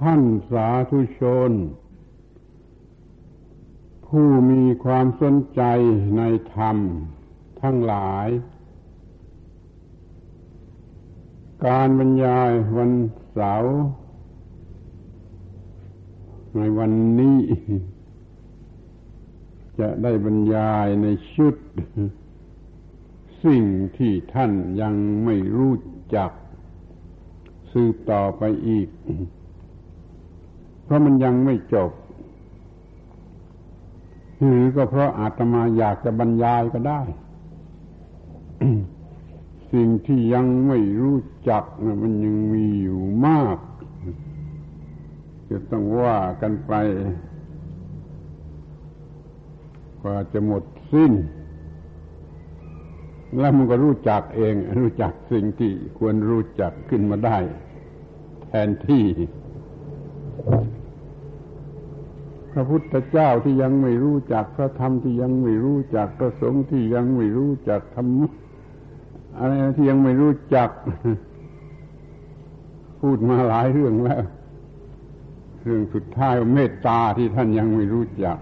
ท่านสาธุชน ผู้มีความสนใจในธรรมทั้งหลาย การบรรยายวันเสาร์ในวันนี้ จะได้บรรยายในชุด สิ่งที่ท่านยังไม่รู้จัก สืบต่อไปอีก เพราะมันยังไม่จบ หรือก็เพราะอาตมาอยากจะบรรยายก็ได้ สิ่งที่ยังไม่รู้จักนะมันยังมีอยู่มาก จะต้องว่ากันไปกว่าจะหมดสิ้น แล้วมันก็รู้จักเอง รู้จักสิ่งที่ควรรู้จักขึ้นมาได้ แทนที่ พ ระพุทธเจ้าที่ยังไม่รู้จักพระธรรมที่ยังไม่รู้จักพระสงฆ์ที่ยังไม่รู้จักธรรมะอะไรที่ยังไม่รู้จัก พูดมาหลายเรื่องแล้ว เรื่องสุดท้ายเมตตาที่ท่านยังไม่รู้จัก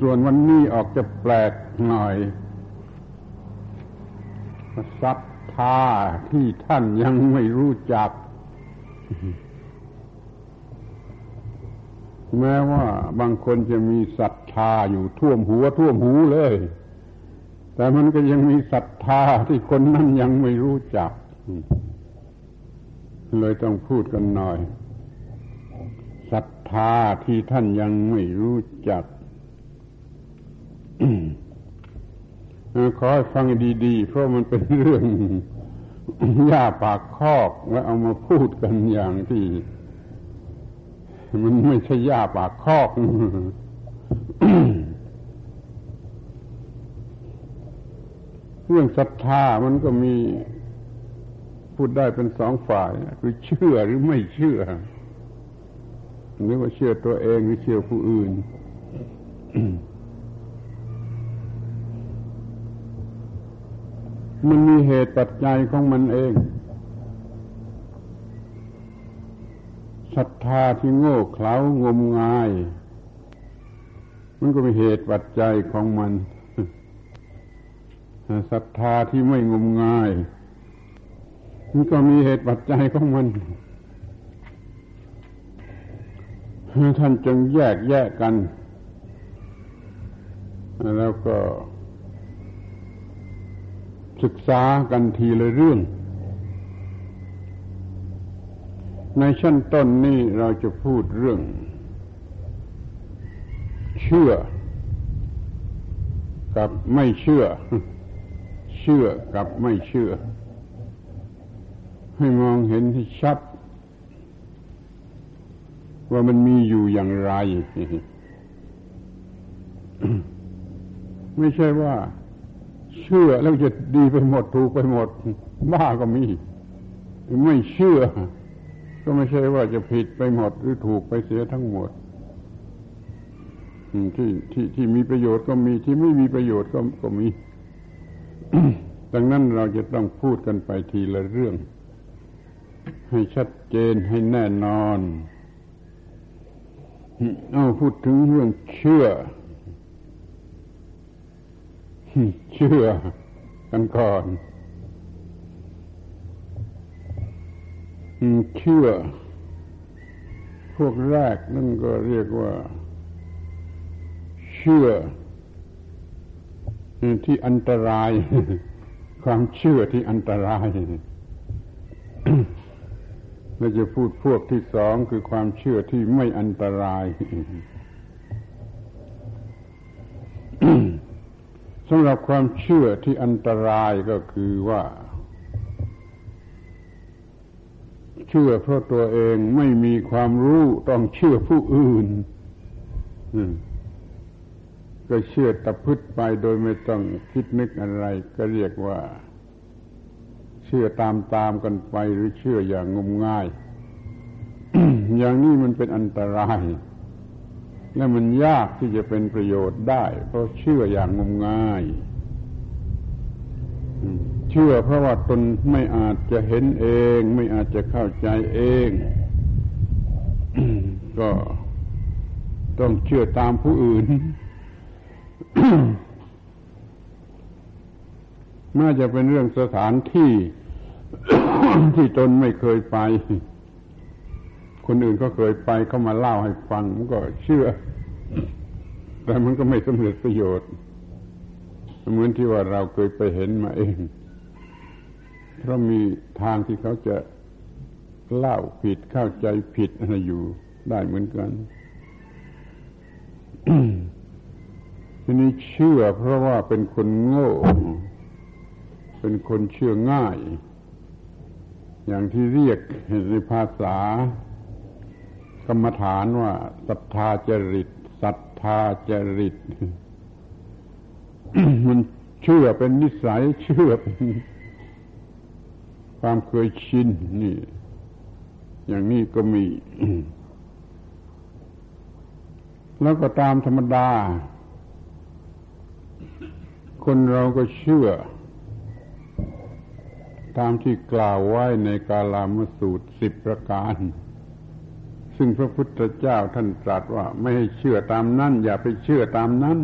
ส่วนวันนี้ออกจะแปลกหน่อยศรัทธาที่ท่านยังไม่รู้จัก แม้ว่าบางคนจะมีศรัทธาอยู่ท่วมหัวท่วมหูเลย แต่มันก็ยังมีศรัทธาที่คนนั้นยังไม่รู้จัก เลยต้องพูดกันหน่อยศรัทธาที่ท่านยังไม่รู้จักขอให้ฟังดีๆ เพราะมันเป็นเรื่องหญ้าปากคอกแล้วเอามาพูดกันอย่างที่ มันไม่ใช่หญ้าปากคอกเรื่องศรัทธามันก็มีพูดได้เป็นสองฝ่ายคือเชื่อหรือไม่เชื่อหรือว่าเชื่อตัวเองหรือเชื่อผู้อื่นมันมีเหตุปัจจัยของมันเอง ศรัทธาที่โง่เขลางมงาย มันก็มีเหตุปัจจัยของมันศรัทธาที่ไม่งมงาย มันก็มีเหตุปัจจัยของมันท่านจงแยกแยกกัน แล้วก็ศึกษากันทีละเรื่อง ในชั้นต้นนี้เราจะพูดเรื่อง เชื่อ กับไม่เชื่อ เชื่อกับไม่เชื่อ ให้มองเห็นที่ชัด ว่ามันมีอยู่อย่างไร ไม่ใช่ว่า เชื่อแล้วจะดีไปหมดถูกไปหมด บ้าก็มี ไม่เชื่อ ก็ไม่ใช่ว่าจะผิดไปหมดหรือถูกไปเสียทั้งหมดที่ที่ที่มีประโยชน์ก็มีที่ไม่มีประโยชน์ก็ก็มี ดังนั้นเราจะต้องพูดกันไปทีละเรื่อง ให้ชัดเจนให้แน่นอนเอาพูดถึงเรื่องเชื่อ เชื่อกันก่อน เชื่อ พวกแรกนั่นก็เรียกว่า เชื่อที่อันตราย ความเชื่อที่อันตรายเราจะพูดพวกที่สองคือความเชื่อที่ไม่อันตรายสำหรับความเชื่อที่อันตรายก็คือว่า เชื่อเพราะตัวเองไม่มีความรู้ต้องเชื่อผู้อื่นก็เชื่อตะพึดไปโดยไม่ต้องคิดนึกอะไร ก็เรียกว่า เชื่อตามตามกันไปหรือเชื่ออย่างงมง่าย อย่างนี้มันเป็นอันตราย และมันยากที่จะเป็นประโยชน์ได้ เพราะเชื่ออย่างงมงาย เชื่อเพราะว่าตนไม่อาจจะเห็นเอง ไม่อาจจะเข้าใจเอง ก็ต้องเชื่อตามผู้อื่นน่าจะเป็นเรื่องสถานที่ที่ตนไม่เคยไป คนอื่นก็เคยไปเขามาเล่าให้ฟังมันก็เชื่อ แต่มันก็ไม่สำเร็จประโยชน์เหมือนที่ว่าเราเคยไปเห็นมาเอง เพราะมีทางที่เขาจะเล่าผิดเข้าใจผิดอะไรอยู่ได้เหมือนกันทีนี้เชื่อเพราะว่าเป็นคนโง่ เป็นคนเชื่อง่าย อย่างที่เรียกในภาษากรรมฐานว่าศรัทธาจริตศรัทธาจริต มันเชื่อเป็นนิสัยเชื่อเป็น ความเคยชินนี่ อย่างนี้ก็มี แล้วก็ตามธรรมดา คนเราก็เชื่อ ตามที่กล่าวไว้ในกาลามสูตรสิบประการ ซึ่งพระพุทธเจ้าท่านตรัสว่า ไม่ให้เชื่อตามนั้น อย่าไปเชื่อตามนั้น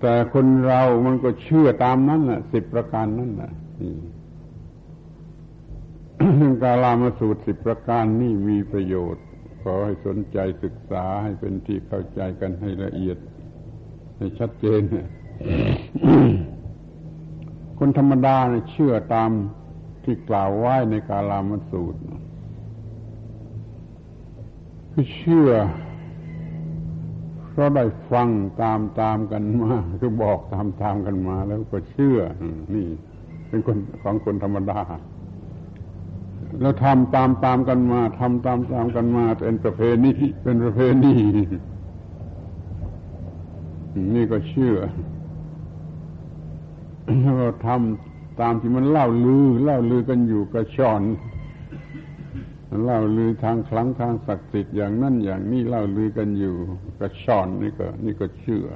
แต่คนเรามันก็เชื่อตามนั้นแหละสิบประการนั่นแหละ เรื่องกาลามาสูตรสิบประการนี่มีประโยชน์ ขอให้สนใจศึกษาให้เป็นที่เข้าใจกันให้ละเอียด ให้ชัดเจน คนธรรมดาเนี่ยเชื่อตามที่กล่าวไว้ในกาลามสูตรคือเชื่อเพราะได้ฟังตามตามกันมาคือบอกตามตามกันมาแล้วก็เชื่อ นี่ เป็นคนของคนธรรมดา แล้วทำตามตามกันมาทำตามตามกันมาเป็นประเพณีเป็นประเพณีนี่ก็เชื่อแล้วก็ทำตามที่มันเล่าลือ เล่าลือกันอยู่กระชอนเล่าลือทางคลังทางศักดิ์สิทธิ์อย่างนั้นอย่างนี้เล่าลือกันอยู่กระชอนนี่ก็ นี่ก็เชื่อ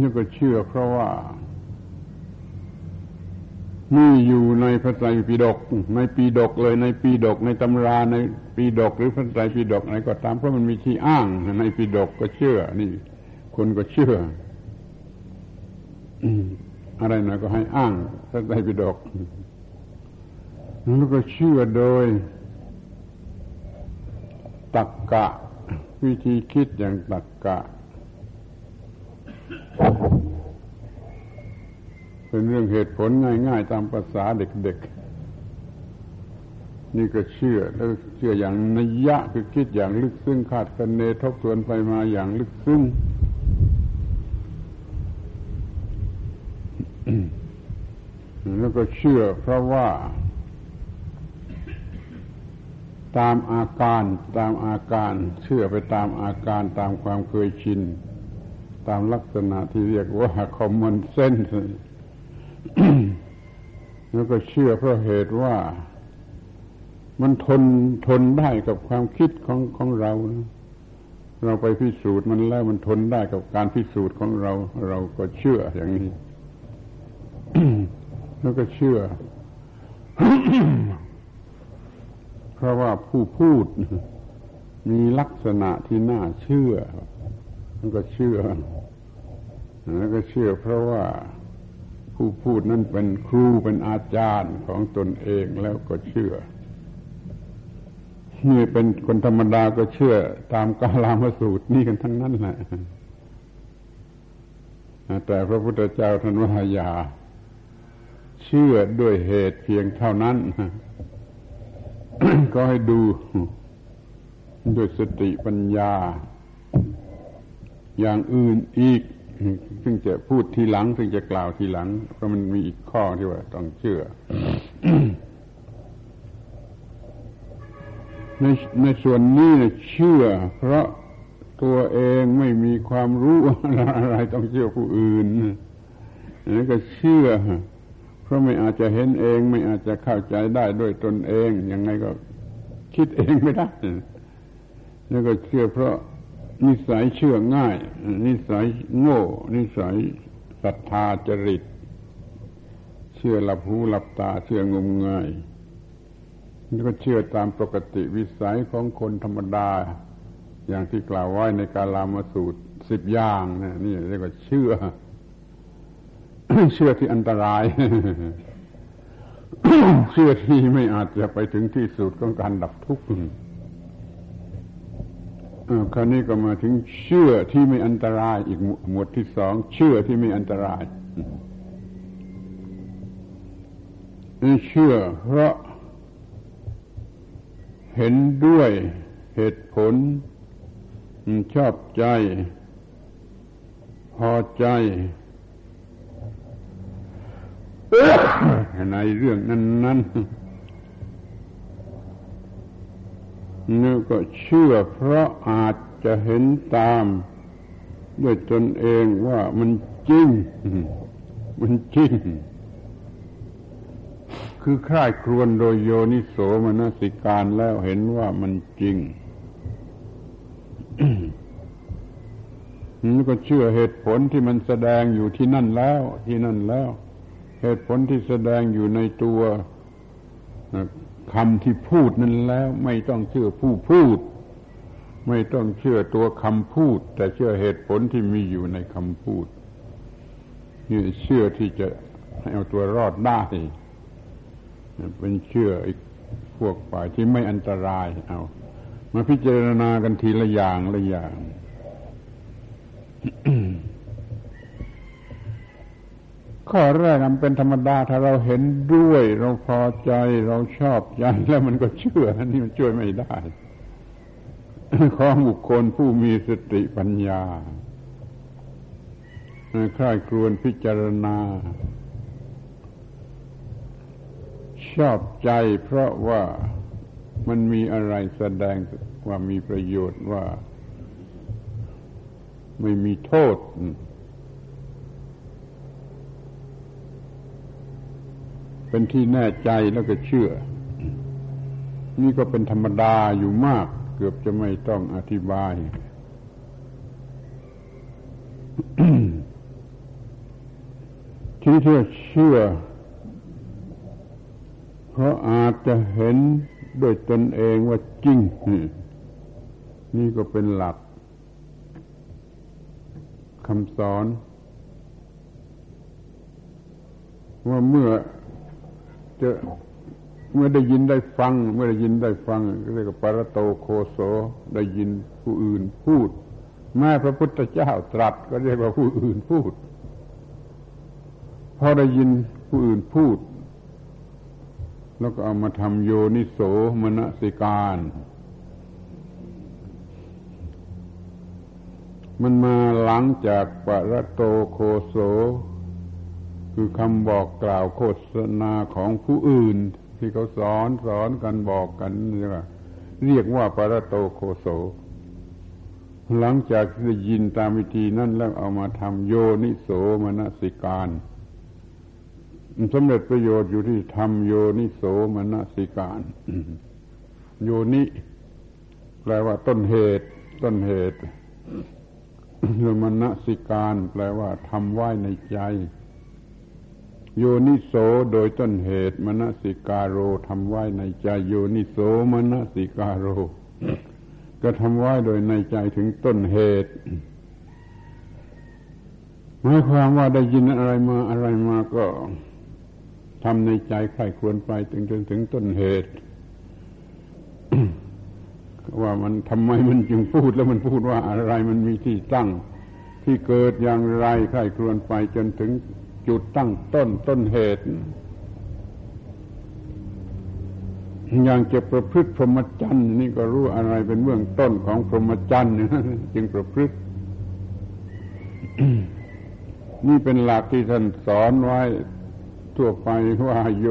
นี่ก็เชื่อ เพราะว่า นี่อยู่ในพระไตรปิฎกในปีดกเลยในปีดกในตำราในปีดกหรือพระไตรปิฎกไหนก็ตามเพราะมันมีที่อ้าง ในปีดกก็เชื่อ นี่ คนก็เชื่ออะไรนะก็ให้อ้างพระไตรปิฎกแล้วก็เชื่อโดยตักกะ วิธีคิดอย่างตักกะ เป็นเรื่องเหตุผลง่ายๆ ตามภาษาเด็กๆ นี่ก็เชื่อแล้วเชื่ออย่างนัยยะคือคิดอย่างลึกซึ้งคาดคะเนทบทวนไปมาอย่างลึกซึ้งแล้วก็เชื่อเพราะว่า ตามอาการตามอาการเชื่อไปตามอาการตามความเคยชิน ตามลักษณะที่เรียกว่า common sense แล้วก็เชื่อเพราะเหตุว่ามันทนทนได้กับความคิดของของเรานะเราไปพิสูจน์มันแล้วมันทนได้กับการพิสูจน์ของเรา เราก็เชื่ออย่างนี้ แล้วก็เชื่อ เพราะว่าผู้พูด มีลักษณะที่น่าเชื่อ มันก็เชื่อ แล้วก็เชื่อเพราะว่า ผู้พูดนั้นเป็นครูเป็นอาจารย์ของตนเองแล้วก็เชื่อนี่เป็นคนธรรมดาก็เชื่อ ตามกาลามสูตรนี่กันทั้งนั้นแหละแต่พระพุทธเจ้าท่านว่าอย่าเชื่อด้วยเหตุเพียงเท่านั้น ก็ให้ดูด้วยสติปัญญา อย่างอื่นอีก ซึ่งจะพูดทีหลัง ซึ่งจะกล่าวทีหลัง เพราะมันมีอีกข้อที่ว่าต้องเชื่อ ในในส่วนนี้เชื่อ เพราะตัวเองไม่มีความรู้อะไรต้องเชื่อผู้อื่นนั่นก็เชื่อ เพราะไม่อาจจะเห็นเอง ไม่อาจจะเข้าใจได้ด้วยตนเองยังไงก็คิดเองไม่ได้แล้วก็เชื่อเพราะ นิสัยเชื่อง่าย นิสัยโง่ นิสัยศรัทธาจริต เชื่อหลับหูหลับตาเชื่องมงายนี่ก็เชื่อตามปกติวิสัยของคนธรรมดา อย่างที่กล่าวไว้ในการลามาสูตรสิบอย่างนะนี่เรียกว่าเชื่อ เชื่อที่อันตราย เชื่อที่ไม่อาจจะไปถึงที่สุดของการดับทุกข์ คราวนี้ก็มาถึงเชื่อที่ไม่อันตรายอีกหมวดที่สองเชื่อที่ไม่อันตรายเชื่อเพราะเห็นด้วยเหตุผล ชอบใจ พอใจ ในเรื่องนั้นนั้ นนี่ก็เชื่อเพราะอาจจะเห็นตาม ด้วยตนเองว่ามันจริง มันจริง คือคร่ายครวนโดยโยนิโสมนสิการแล้วเห็นว่ามันจริงนี่ก็เชื่อเหตุผลที่มันแสดงอยู่ที่นั่นแล้ว ที่นั่นแล้ว เหตุผลที่แสดงอยู่ในตัว คำที่พูดนั้นแล้ว ไม่ต้องเชื่อผู้พูด ไม่ต้องเชื่อตัวคำพูด แต่เชื่อเหตุผลที่มีอยู่ในคำพูดนี่เชื่อที่จะให้เอาตัวรอดได้เป็นเชื่ออีกพวกฝ่ายที่ไม่อันตรายเอา มาพิจารณากันทีละอย่างละอย่าง ข้อแรกมันเป็นธรรมดาถ้าเราเห็นด้วย เราพอใจเราชอบใจแล้วมันก็เชื่ออันนี้มันช่วยไม่ได้ของบุคคลผู้มีสติปัญญาใคร่ครวญพิจารณา ชอบใจเพราะว่ามันมีอะไรแสดงว่ามีประโยชน์ว่าไม่มีโทษ เป็นที่แน่ใจแล้วก็เชื่อ นี่ก็เป็นธรรมดาอยู่มาก เกือบจะไม่ต้องอธิบายที่เชื่อเชื่อ เพราะอาจจะเห็นด้วยตนเองว่าจริง นี่ก็เป็นหลักคำสอน ว่าเมื่อ จะเมื่อได้ยินได้ฟัง เมื่อได้ยินได้ฟังเรียกว่าปรโตโคโสได้ยินผู้อื่นพูดแม้พระพุทธเจ้าตรัสก็เรียกว่าผู้อื่นพูด พอได้ยินผู้อื่นพูด แล้วก็เอามาทำโยนิโสมนสิการ มันมาหลังจากปรโตโคโส คือคำบอกกล่าวโฆษณาของผู้อื่น ที่เขาสอนสอนกันบอกกันนี่ว่าเรียกว่าปรโตโคโส หลังจากได้ยินตามวิธีนั้นแล้วเอามาทำโยนิโสมนสิการสำเร็จประโยชน์อยู่ที่ทำโยนิโสมนสิการ โยนิแปลว่าต้นเหตุ ต้นเหตุมนสิการ แปลว่าทำไว้ในใจ โยนิโสโดยต้นเหตุมณสิกาโรทำไว้ในใจโยนิโสมณสิกาโร ก็ทำไว้โดยในใจถึงต้นเหตุหมายความว่าได้ยินอะไรมาอะไรมาก็ทำในใจใครควรไปถึงจนถึงต้นเหตุ ว่ามันทำไมมันจึงพูดแล้วมันพูดว่าอะไรมันมีที่ตั้ง ที่เกิดอย่างไรใครควรไปจนถึง จุดตั้งต้นต้นเหตุ อย่างจะประพฤติพรหมจรรย์นี่ก็รู้อะไรเป็นเบื้องต้นของพรหมจรรย์จึงประพฤติ นี่เป็นหลักที่ท่านสอนไว้ทั่วไปว่าโย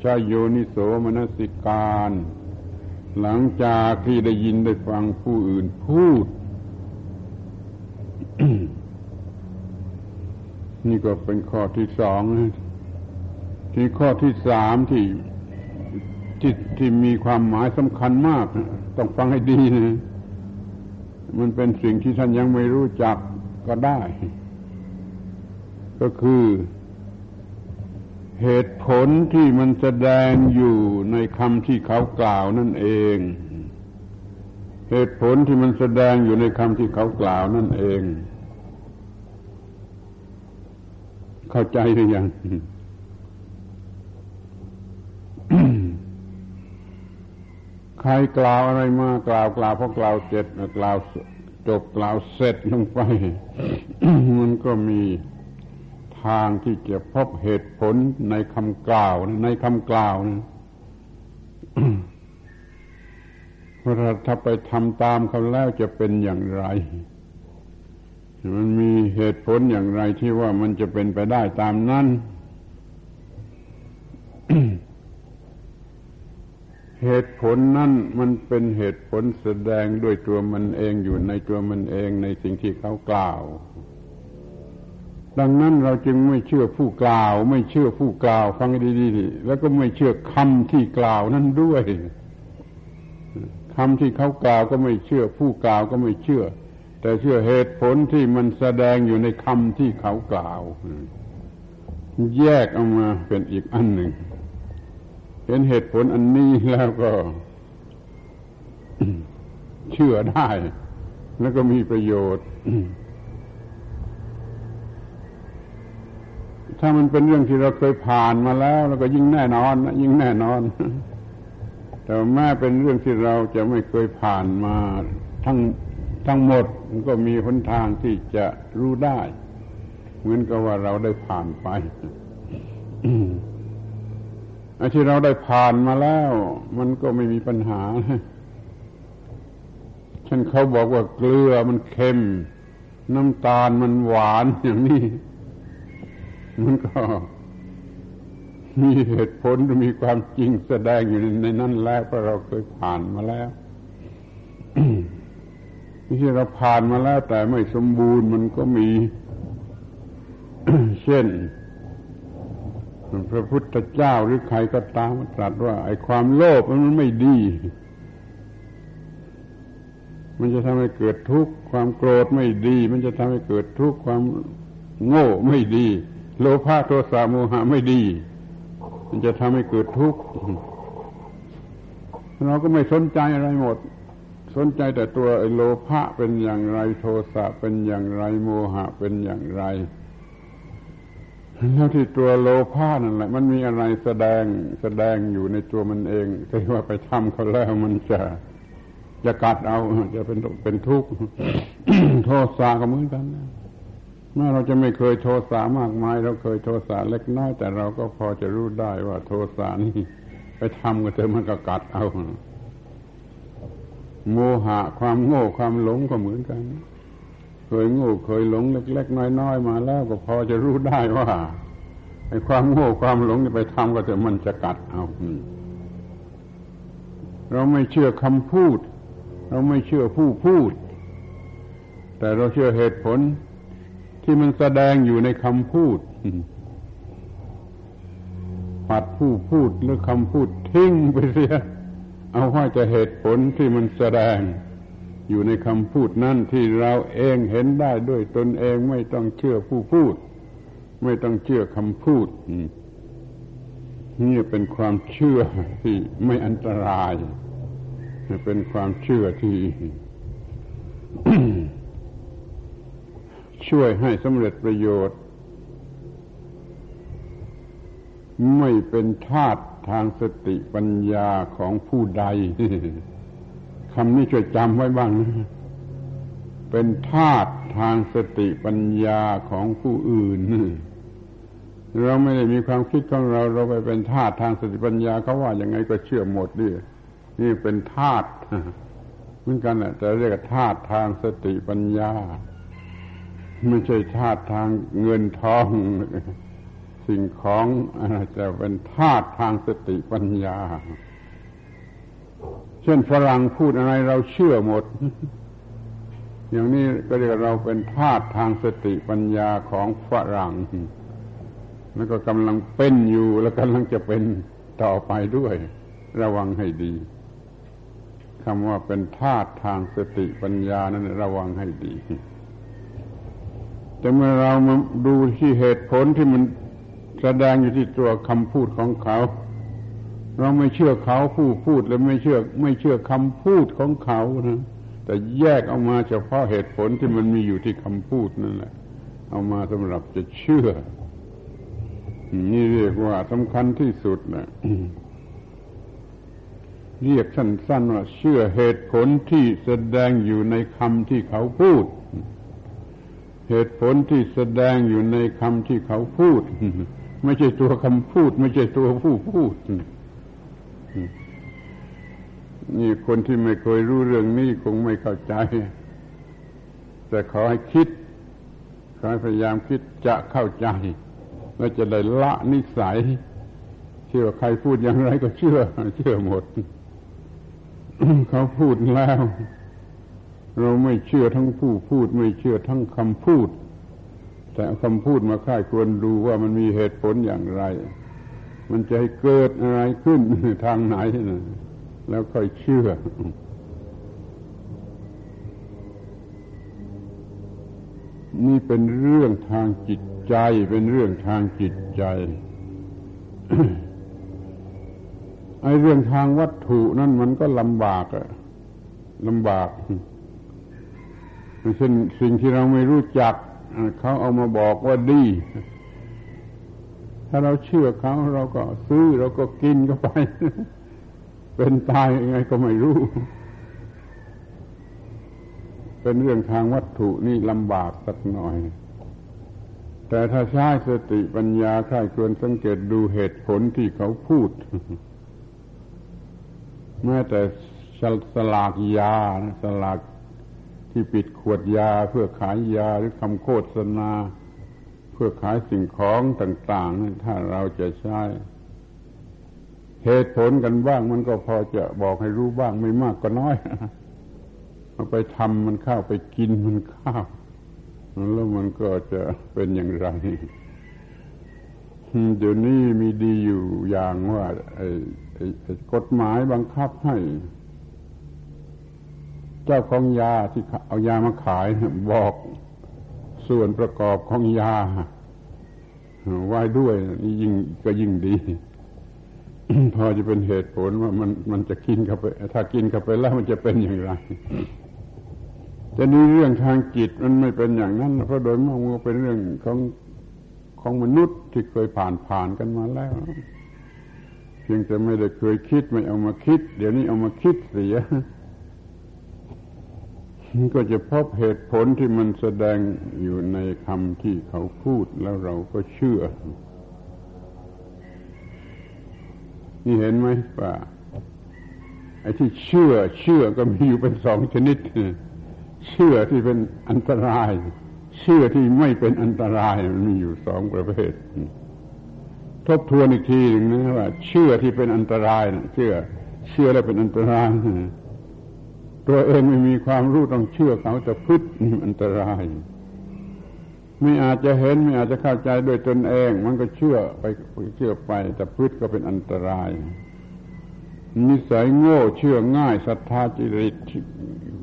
ใช้โยนิโสมนสิการ หลังจากที่ได้ยินได้ฟังผู้อื่นพูด นี่ก็เป็นข้อที่สองที่ข้อที่สามที่ที่ที่มีความหมายสำคัญมาก ต้องฟังให้ดีนะ มันเป็นสิ่งที่ท่านยังไม่รู้จักก็ได้ ก็คือเหตุผลที่มันแสดงอยู่ในคำที่เขากล่าวนั่นเอง เหตุผลที่มันแสดงอยู่ในคำที่เขากล่าวนั่นเอง เข้าใจหรือยังใครกล่าวอะไรมากล่าวกล่าวพอกล่าวเจ็ดกล่าวจบกล่าวเสร็จลงไป มันก็มีทางที่จะพบเหตุผลในคำกล่าว ในคำกล่าวนะว่าถ้าไปทำตามเขาแล้วจะเป็นอย่างไร มันมีเหตุผลอย่างไรที่ว่ามันจะเป็นไปได้ตามนั้น เหตุผลนั่นมันเป็นเหตุผลแสดงด้วยตัวมันเองอยู่ในตัวมันเองในสิ่งที่เขากล่าว ดังนั้นเราจึงไม่เชื่อผู้กล่าว ไม่เชื่อผู้กล่าว ฟังดีๆแล้วก็ไม่เชื่อคำที่กล่าวนั่นด้วยคำที่เขากล่าวก็ไม่เชื่อ ผู้กล่าวก็ไม่เชื่อ แต่เชื่อเหตุผลที่มันแสดงอยู่ในคำที่เขากล่าว แยกออกมาเป็นอีกอันหนึ่งเห็นเหตุผลอันนี้แล้วก็ เชื่อได้ แล้วก็มีประโยชน์ ถ้ามันเป็นเรื่องที่เราเคยผ่านมาแล้ว แล้วก็ยิ่งแน่นอนยิ่งแน่นอน แต่แม้เป็นเรื่องที่เราจะไม่เคยผ่านมาทั้ง ทั้งหมดมันก็มีหนทางที่จะรู้ได้ เหมือนกับว่าเราได้ผ่านไปไอ้ที่เราได้ผ่านมาแล้ว มันก็ไม่มีปัญหาฉันเขาบอกว่าเกลือมันเค็ม น้ำตาลมันหวานอย่างนี้ มันก็ มีเหตุผลมีความจริงแสดงอยู่ในนั้นแล้วเพราะเราเคยผ่านมาแล้ว ที่เราผ่านมาแล้วแต่ไม่สมบูรณ์มันก็มี เช่น พระพุทธเจ้าหรือใครก็ตามตรัสว่า ไอ้ความโลภมันไม่ดี มันจะทำให้เกิดทุกข์ความโกรธไม่ดี มันจะทำให้เกิดทุกข์ความโง่ไม่ดี โลภะโทสะโมหะไม่ดี มันจะทำให้เกิดทุกข์เราก็ไม่สนใจอะไรหมด สนใจแต่ตัวโลภะเป็นอย่างไรโทสะเป็นอย่างไรโมหะเป็นอย่างไรแล้วที่ตัวโลภะนั่นแหละ มันมีอะไรแสดงแสดงอยู่ในตัวมันเองแต่ว่าไปทำเขาแล้วมันจะจะกัดเอาจะเป็นเป็นทุกข์โทษาก็เหมือนกันเมื่อเราจะไม่เคยโทษามากมาย เราเคยโทษาเล็กน้อยแต่เราก็พอจะรู้ได้ว่าโทษานี่ไปทำก็เธอมันก็กัดเอา โมหะความโง่ความหลงก็เหมือนกัน เคยโง่เคยหลงเล็กๆน้อยๆมาแล้วก็พอจะรู้ได้ว่าไอ้ความโง่ความหลงไปทำก็จะมันจะกัดเอาเราไม่เชื่อคำพูด เราไม่เชื่อผู้พูด แต่เราเชื่อเหตุผลที่มันแสดงอยู่ในคำพูดปัดผู้พูดหรือคำพูดทิ้งไปเสีย เอาไว้แต่เหตุผลที่มันแสดง อยู่ในคำพูดนั่นที่เราเองเห็นได้ด้วยตนเองไม่ต้องเชื่อผู้พูด ไม่ต้องเชื่อคำพูดนี่เป็นความเชื่อที่ไม่อันตราย เป็นความเชื่อที่ ช่วยให้สำเร็จประโยชน์ ไม่เป็นทาต ทางสติปัญญาของผู้ใดคำนี้ช่วยจำไว้บ้างนะเป็นธาตุทางสติปัญญาของผู้อื่นเราไม่ได้มีความคิดของเราเราไปเป็นธาตุทางสติปัญญาเขาว่าอย่างไงก็เชื่อหมดดินี่เป็นธาตุเหมือนกันแหละแต่เรียกธาตุทางสติปัญญา ไม่ใช่ธาตุทางเงินทอง สิ่งของอะไรจะเป็นธาตุทางสติปัญญา เช่นฝรั่งพูดอะไรเราเชื่อหมด อย่างนี้ก็เรียกเราเป็นทาสทางสติปัญญาของฝรั่ง แล้วก็กำลังเป็นอยู่แล้วกำลังจะเป็นต่อไปด้วย ระวังให้ดีคำว่าเป็นทาสทางสติปัญญานั้นระวังให้ดีแต่เมื่อเรามาดูที่เหตุผลที่มัน แสดงอยู่ที่ตัวคำพูดของเขา เราไม่เชื่อเขาผู้พูดและไม่เชื่อไม่เชื่อคำพูดของเขานะแต่แยกออกมาเฉพาะเหตุผลที่มันมีอยู่ที่คำพูดนั่นแหละ เอามาสำหรับจะเชื่อ นี่เรียกว่าสำคัญที่สุดนะเรียกสั้นๆว่าเชื่อเหตุผลที่แสดงอยู่ในคำที่เขาพูด เหตุผลที่แสดงอยู่ในคำที่เขาพูด ไม่ใช่ตัวคำพูด ไม่ใช่ตัวผู้พูด นี่คนที่ไม่เคยรู้เรื่องนี้คงไม่เข้าใจ แต่ขอให้คิด ขอให้พยายามคิดจะเข้าใจแล้วจะได้ละนิสัย เชื่อใครพูดอย่างไรก็เชื่อ เชื่อหมด เขาพูดแล้ว เราไม่เชื่อทั้งผู้พูด ไม่เชื่อทั้งคำพูด แต่คำพูดมาค่ายควรดูว่ามันมีเหตุผลอย่างไร มันจะให้เกิดอะไรขึ้นทางไหนนะแล้วค่อยเชื่อนี่เป็นเรื่องทางจิตใจ เป็นเรื่องทางจิตใจ ไอ้เรื่องทางวัตถุนั่นมันก็ลำบากอะลำบากเช่นสิ่งที่เราไม่รู้จัก เขาเอามาบอกว่าดี ถ้าเราเชื่อเขาเราก็ซื้อเราก็กินก็ไป เป็นตายยังไงก็ไม่รู้ เป็นเรื่องทางวัตถุนี่ลำบากสักหน่อย แต่ถ้าใช้สติปัญญาใครควรสังเกตดูเหตุผลที่เขาพูด แม้แต่สลากยาสลาก ที่ปิดขวดยาเพื่อขายยาหรือคำโฆษณา เพื่อขายสิ่งของต่างๆถ้าเราจะใช้เหตุผลกันบ้างมันก็พอจะบอกให้รู้บ้างไม่มากก็น้อยเอาไปทำมันข้าวไปกินมันข้าวแล้วมันก็จะเป็นอย่างไรเดี๋ยวนี้มีดีอยู่อย่างว่าไอ้กฎหมายบังคับให้ เจ้าของยาที่เอายามาขายบอกส่วนประกอบของยาไว้ด้วยนี่ยิ่งก็ยิ่งดี พอจะเป็นเหตุผลว่ามันมันจะกินเข้าไป ถ้ากินเข้าไปแล้วมันจะเป็นอย่างไรแต่นี้เรื่องทางจิตมันไม่เป็นอย่างนั้นเพราะโดยมากมันเป็นเรื่องของของมนุษย์ที่เคยผ่านผ่านกันมาแล้ว เพียงแต่ไม่ได้เคยคิดไม่เอามาคิด เดี๋ยวนี้เอามาคิดเสีย ก็จะพบเหตุผลที่มันแสดงอยู่ในคำที่เขาพูดแล้วเราก็เชื่อ นี่เห็นไหมว่าไอ้ที่เชื่อ เชื่อก็มีอยู่เป็นสองชนิด เชื่อที่เป็นอันตราย เชื่อที่ไม่เป็นอันตรายมันมีอยู่สองประเภท ทบทวนอีกทีหนึ่งนะว่า เชื่อที่เป็นอันตรายนะเชื่อ เชื่อแล้วเป็นอันตราย ตัวเองไม่มีความรู้ต้องเชื่อเขาแต่พึ่นี่อันตราย ไม่อาจจะเห็นไม่อาจจะเข้าใจโดยตนเอง มันก็เชื่อไปเชื่อไป แต่พืชก็เป็นอันตราย นิสัยโง่เชื่อง่ายศรัทธาจิริต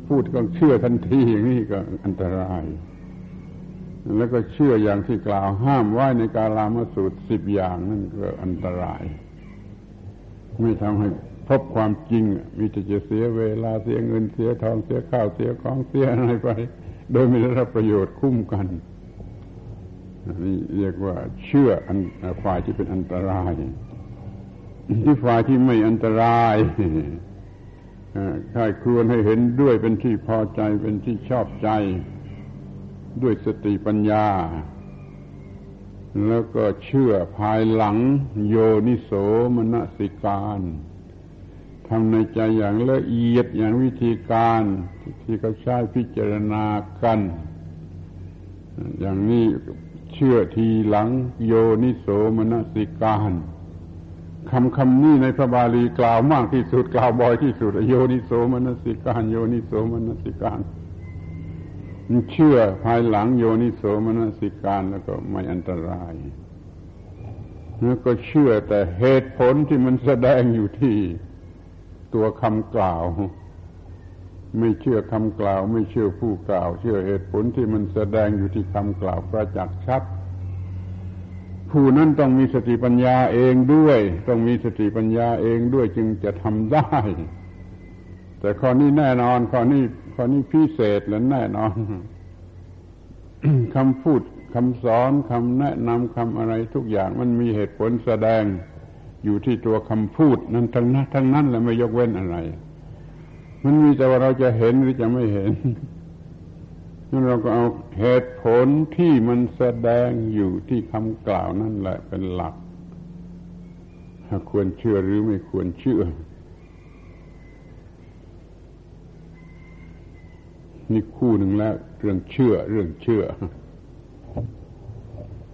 พูดก็เชื่อทันทีอย่างนี้ก็อันตราย แล้วก็เชื่ออย่างที่กล่าวห้ามไว้ในกาลามสูตรสิบอย่างนั่นก็อันตราย ไม่ทำให้ พบความจริง มีแต่จะเสียเวลาเสียเงินเสียทองเสียข้าวเสียของเสียอะไรไป โดยไม่ได้รับประโยชน์คุ้มกันนี่เรียกว่าเชื่ออันฝ่ายที่เป็นอันตราย ที่ฝ่ายที่ไม่อันตรายใครควรให้เห็นด้วยเป็นที่พอใจเป็นที่ชอบใจ ด้วยสติปัญญา แล้วก็เชื่อภายหลังโยนิโสมนสิการ ทำในใจอย่างละเอียดอย่างวิธีการที่เขาใช้พิจารณากัน อย่างนี้เชื่อทีหลังโยนิโสมนสิการคำคำนี้ในพระบาลีกล่าวมากที่สุดกล่าวบ่อยที่สุดโยนิโสมนสิการ โยนิโสมนสิการเชื่อภายหลังโยนิโสมนสิการแล้วก็ไม่อันตรายแล้วก็เชื่อแต่เหตุผลที่มันแสดงอยู่ที่ ตัวคำกล่าว ไม่เชื่อคำกล่าว ไม่เชื่อผู้กล่าว เชื่อเหตุผลที่มันแสดงอยู่ที่คำกล่าวประจักษ์ชัด ผู้นั้นต้องมีสติปัญญาเองด้วย ต้องมีสติปัญญาเองด้วยจึงจะทำได้ แต่ข้อนี้แน่นอนข้อนี้ข้อนี้พิเศษและแน่นอนคำพูดคำสอนคำแนะนำคำอะไรทุกอย่างมันมีเหตุผลแสดง อยู่ที่ตัวคำพูดนั้นทั้งนั้นทั้งนั้นแหละไม่ยกเว้นอะไร มันมีแต่ว่าเราจะเห็นหรือจะไม่เห็นนั้นเราก็เอาเหตุผลที่มันแสดงอยู่ที่คำกล่าวนั่นแหละเป็นหลักควรเชื่อหรือไม่ควรเชื่อ นี่คู่หนึ่งแล้ว เรื่องเชื่อ เรื่องเชื่อ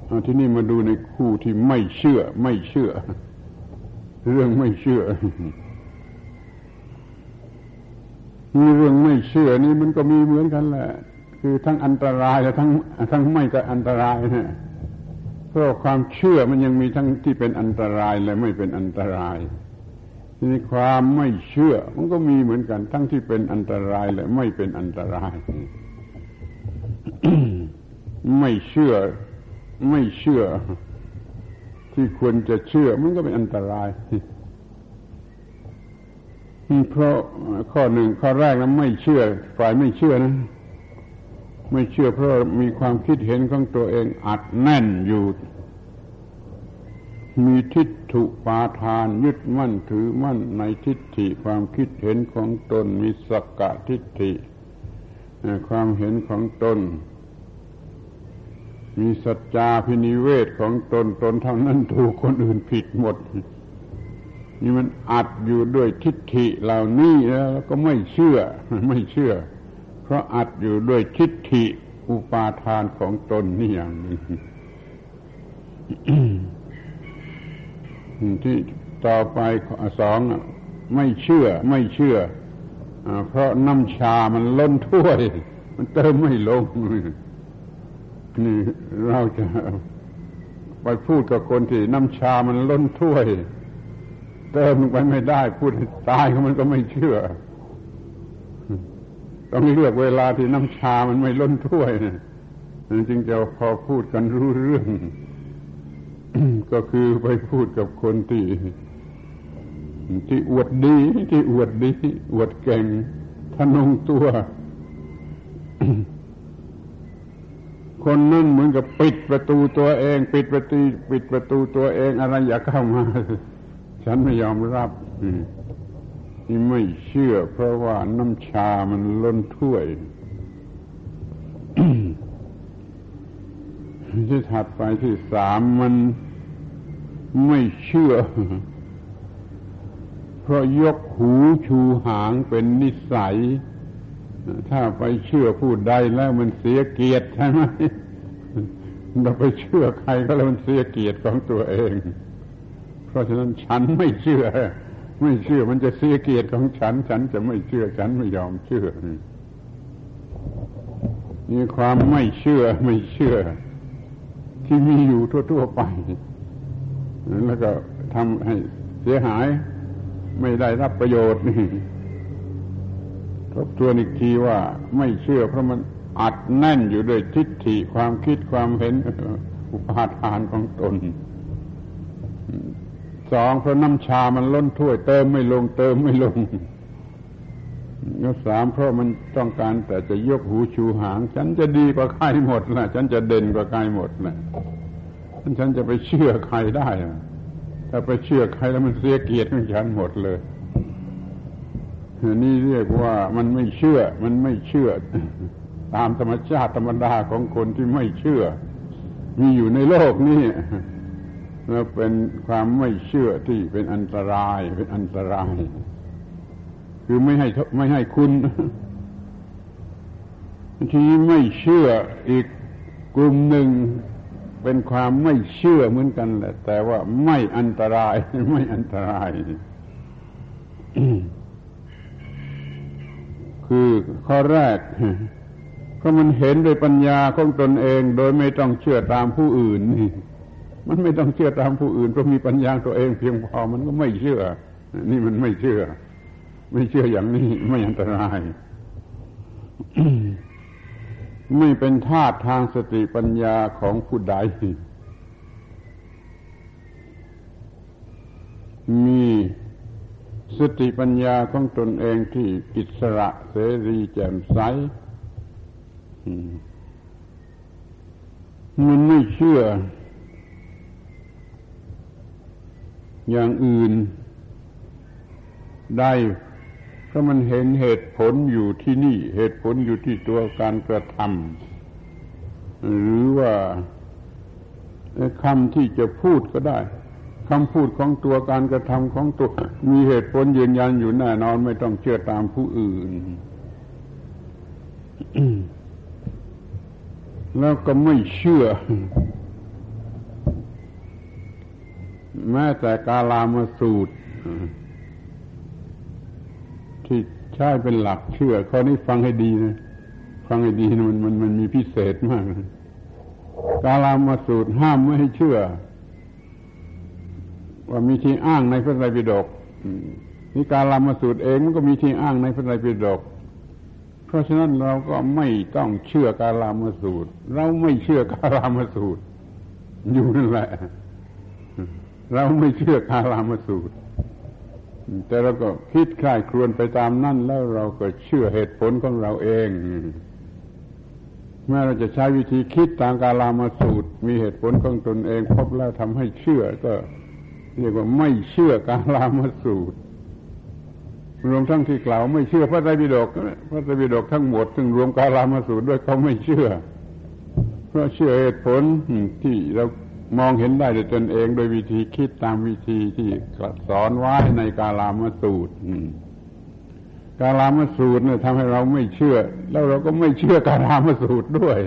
เอาที่นี่มาดูในคู่ที่ไม่เชื่อ ไม่เชื่อ เรื่องไม่เชื่อมีเรื่องไม่เชื่อนี่มันก็มีเหมือนกันแหละ คือทั้งอันตรายและทั้งทั้งไม่ก็อันตรายนะเพราะความเชื่อมันยังมีทั้งที่เป็นอันตรายและไม่เป็นอันตรายทีนี้ความไม่เชื่อ มันก็มีเหมือนกัน ทั้งที่เป็นอันตรายและไม่เป็นอันตราย ไม่เชื่อ ไม่เชื่อ ที่ควรจะเชื่อมันก็เป็นอันตรายเพราะข้อหนึ่งข้อแรกนะไม่เชื่อ ฝ่ายไม่เชื่อนะไม่เชื่อเพราะมีความคิดเห็นของตัวเองอัดแน่นอยู่ มีทิฏฐุปาทานยึดมั่นถือมั่นในทิฏฐิความคิดเห็นของตน มีสักกะทิฏฐิความเห็นของตน มีสัจจาพินิเวศของตนตนเท่านั้นถูกคนอื่นผิดหมด นี่มันอัดอยู่ด้วยทิฏฐิเหล่านี้แล้วก็ไม่เชื่อไม่เชื่อ เพราะอัดอยู่ด้วยทิฏฐิอุปาทานของตนนี่อย่างหนึ่งที่ต่อไปสองไม่เชื่อไม่เชื่อเพราะน้ำชามันล้นถ้วย มันเติมไม่ลง นี่เราจะไปพูดกับคนที่น้ำชามันล้นถ้วย เติมลงไปไม่ได้ พูดตายมันก็ไม่เชื่อ ต้องเลือกเวลาที่น้ำชามันไม่ล้นถ้วยนะจึงจะพอพูดกันรู้เรื่อง ก็คือไปพูดกับคนที่ ที่อวดดีที่อวดดี อวดเก่งทนงตัว คนนั่นเหมือนกับปิดประตูตัวเอง ปิดประตูปิดประตูตัวเองอะไรอย่าเข้ามา ฉันไม่ยอมรับที่ไม่เชื่อ เพราะว่าน้ำชามันล้นถ้วยที่ถัดไปที่สามมันไม่เชื่อ เพราะยกหูชูหางเป็นนิสัย ถ้าไปเชื่อผู้ใดแล้วมันเสียเกียรติใช่ไหมเราไปเชื่อใครก็แล้วมันเสียเกียรติของตัวเอง เพราะฉะนั้นฉันไม่เชื่อ ไม่เชื่อมันจะเสียเกียรติของฉัน ฉันจะไม่เชื่อฉันไม่ยอมเชื่อนี่ความไม่เชื่อไม่เชื่อ ที่มีอยู่ทั่วๆไป แล้วก็ทำให้เสียหาย ไม่ได้รับประโยชน์นี่ ทบทวนอีกทีว่าไม่เชื่อเพราะมันอัดแน่นอยู่ด้วยทิฏฐิความคิดความเห็นอุปาทานของตนสองเพราะน้ำชามันล้นถ้วยเติมไม่ลงเติมไม่ลงแล้วสามเพราะมันต้องการแต่จะยกหูชูหาง ฉันจะดีกว่าใครหมดนะฉันจะเด่นกว่าใครหมดนะฉันจะไปเชื่อใครได้ถ้าไปเชื่อใครแล้วมันเสียเกียรติของฉันหมดเลย นี่เรียกว่ามันไม่เชื่อ มันไม่เชื่อ ตามธรรมชาติธรรมดาของคนที่ไม่เชื่อ มีอยู่ในโลกนี้แล้วเป็นความไม่เชื่อที่เป็นอันตราย เป็นอันตราย คือไม่ให้ไม่ให้คุณที่ไม่เชื่ออีกกลุ่มหนึ่งเป็นความไม่เชื่อเหมือนกันแหละ แต่ว่าไม่อันตราย ไม่อันตราย คือข้อแรกเพราะมันเห็นโดยปัญญาของตนเอง โดยไม่ต้องเชื่อตามผู้อื่นนี่มันไม่ต้องเชื่อตามผู้อื่นเพราะมีปัญญาตัวเองเพียงพอมันก็ไม่เชื่อ นี่มันไม่เชื่อ ไม่เชื่ออย่างนี้ไม่อันตราย ไม่เป็นธาตุทางสติปัญญาของผู้ใด มี สติปัญญาของตนเองที่อิสระเสรีแจ่มใสมันไม่เชื่อ อย่างอื่นได้เพราะมันเห็นเหตุผลอยู่ที่นี่ เหตุผลอยู่ที่ตัวการกระทำหรือว่าคำที่จะพูดก็ได้ คำพูดของตัวการกระทำของตัว มีเหตุผลยืนยันอยู่แน่นอนไม่ต้องเชื่อตามผู้อื่น แล้วก็ไม่เชื่อ แม้แต่กาลามาสูตร ที่ใช้เป็นหลักเชื่อข้อนี้ฟังให้ดีนะ ฟังให้ดีนะมันมันมันมีพิเศษมากนะกาลามาสูตรห้ามไม่ให้เชื่อ ว่ามีที่อ้างในพระไตรปิฎกนี่กาลามาสูตรเองมันก็มีที่อ้างในพระไตรปิฎกเพราะฉะนั้นเราก็ไม่ต้องเชื่อกาลามาสูตร เราไม่เชื่อกาลามาสูตร อยู่นั่นแหละ เราไม่เชื่อกาลามาสูตร แต่เราก็คิดคลายครวนไปตามนั่นแล้วเราก็เชื่อเหตุผลของเราเองแม้เราจะใช้วิธีคิดตามกาลามาสูตร มีเหตุผลของตนเอง พบแล้วทำให้เชื่อก็ เรียกว่าไม่เชื่อกาลามาสูตร รวมทั้งที่กล่าวไม่เชื่อพระไตรปิฎกพระไตรปิฎกทั้งหมดซึ่งรวมกาลามาสูตรด้วยเขาไม่เชื่อ เพราะเชื่อเหตุผลที่เรามองเห็นได้ด้วยตนเอง โดยวิธีคิดตามวิธีที่สอนไว้ในกาลามาสูตรกาลามสูตรเนี่ยทำให้เราไม่เชื่อ แล้วเราก็ไม่เชื่อกาลามสูตรด้วย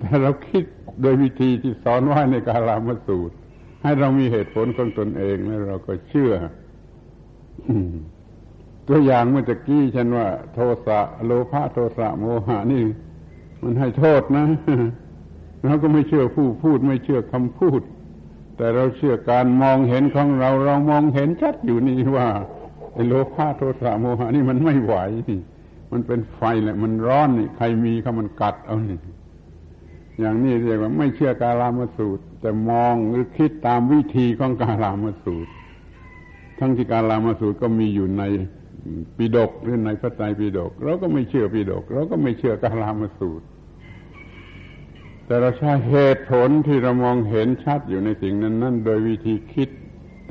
แต่เราคิดโดยวิธีที่สอนไว้ในกาลามสูตร ให้เรามีเหตุผลของตนเองแล้วเราก็เชื่อตัวอย่างเมื่อกี้ฉันว่า โทสะโลภะโทสะโมหะนี่ มันให้โทษนะเราก็ไม่เชื่อผู้พูด ไม่เชื่อคำพูด แต่เราเชื่อการมองเห็นของเรา เรามองเห็นชัดอยู่นี่ว่าไอ้โลภะโทสะโมหะนี่มันไม่ไหวนี่มันเป็นไฟแหละ มันร้อนนี่ใครมีเขามันกัดเอานี่ อย่างนี้เรียกว่าไม่เชื่อกาลามสูตร แต่มองหรือคิดตามวิธีของกาลามสูตร ทั้งที่กาลามสูตรก็มีอยู่ในปิดกหรือในพระไตรปิฎกเราก็ไม่เชื่อปิดกเราก็ไม่เชื่อกาลามสูตร แต่เราใช้เหตุผลที่เรามองเห็นชัดอยู่ในสิ่งนั้นนั่นโดยวิธีคิด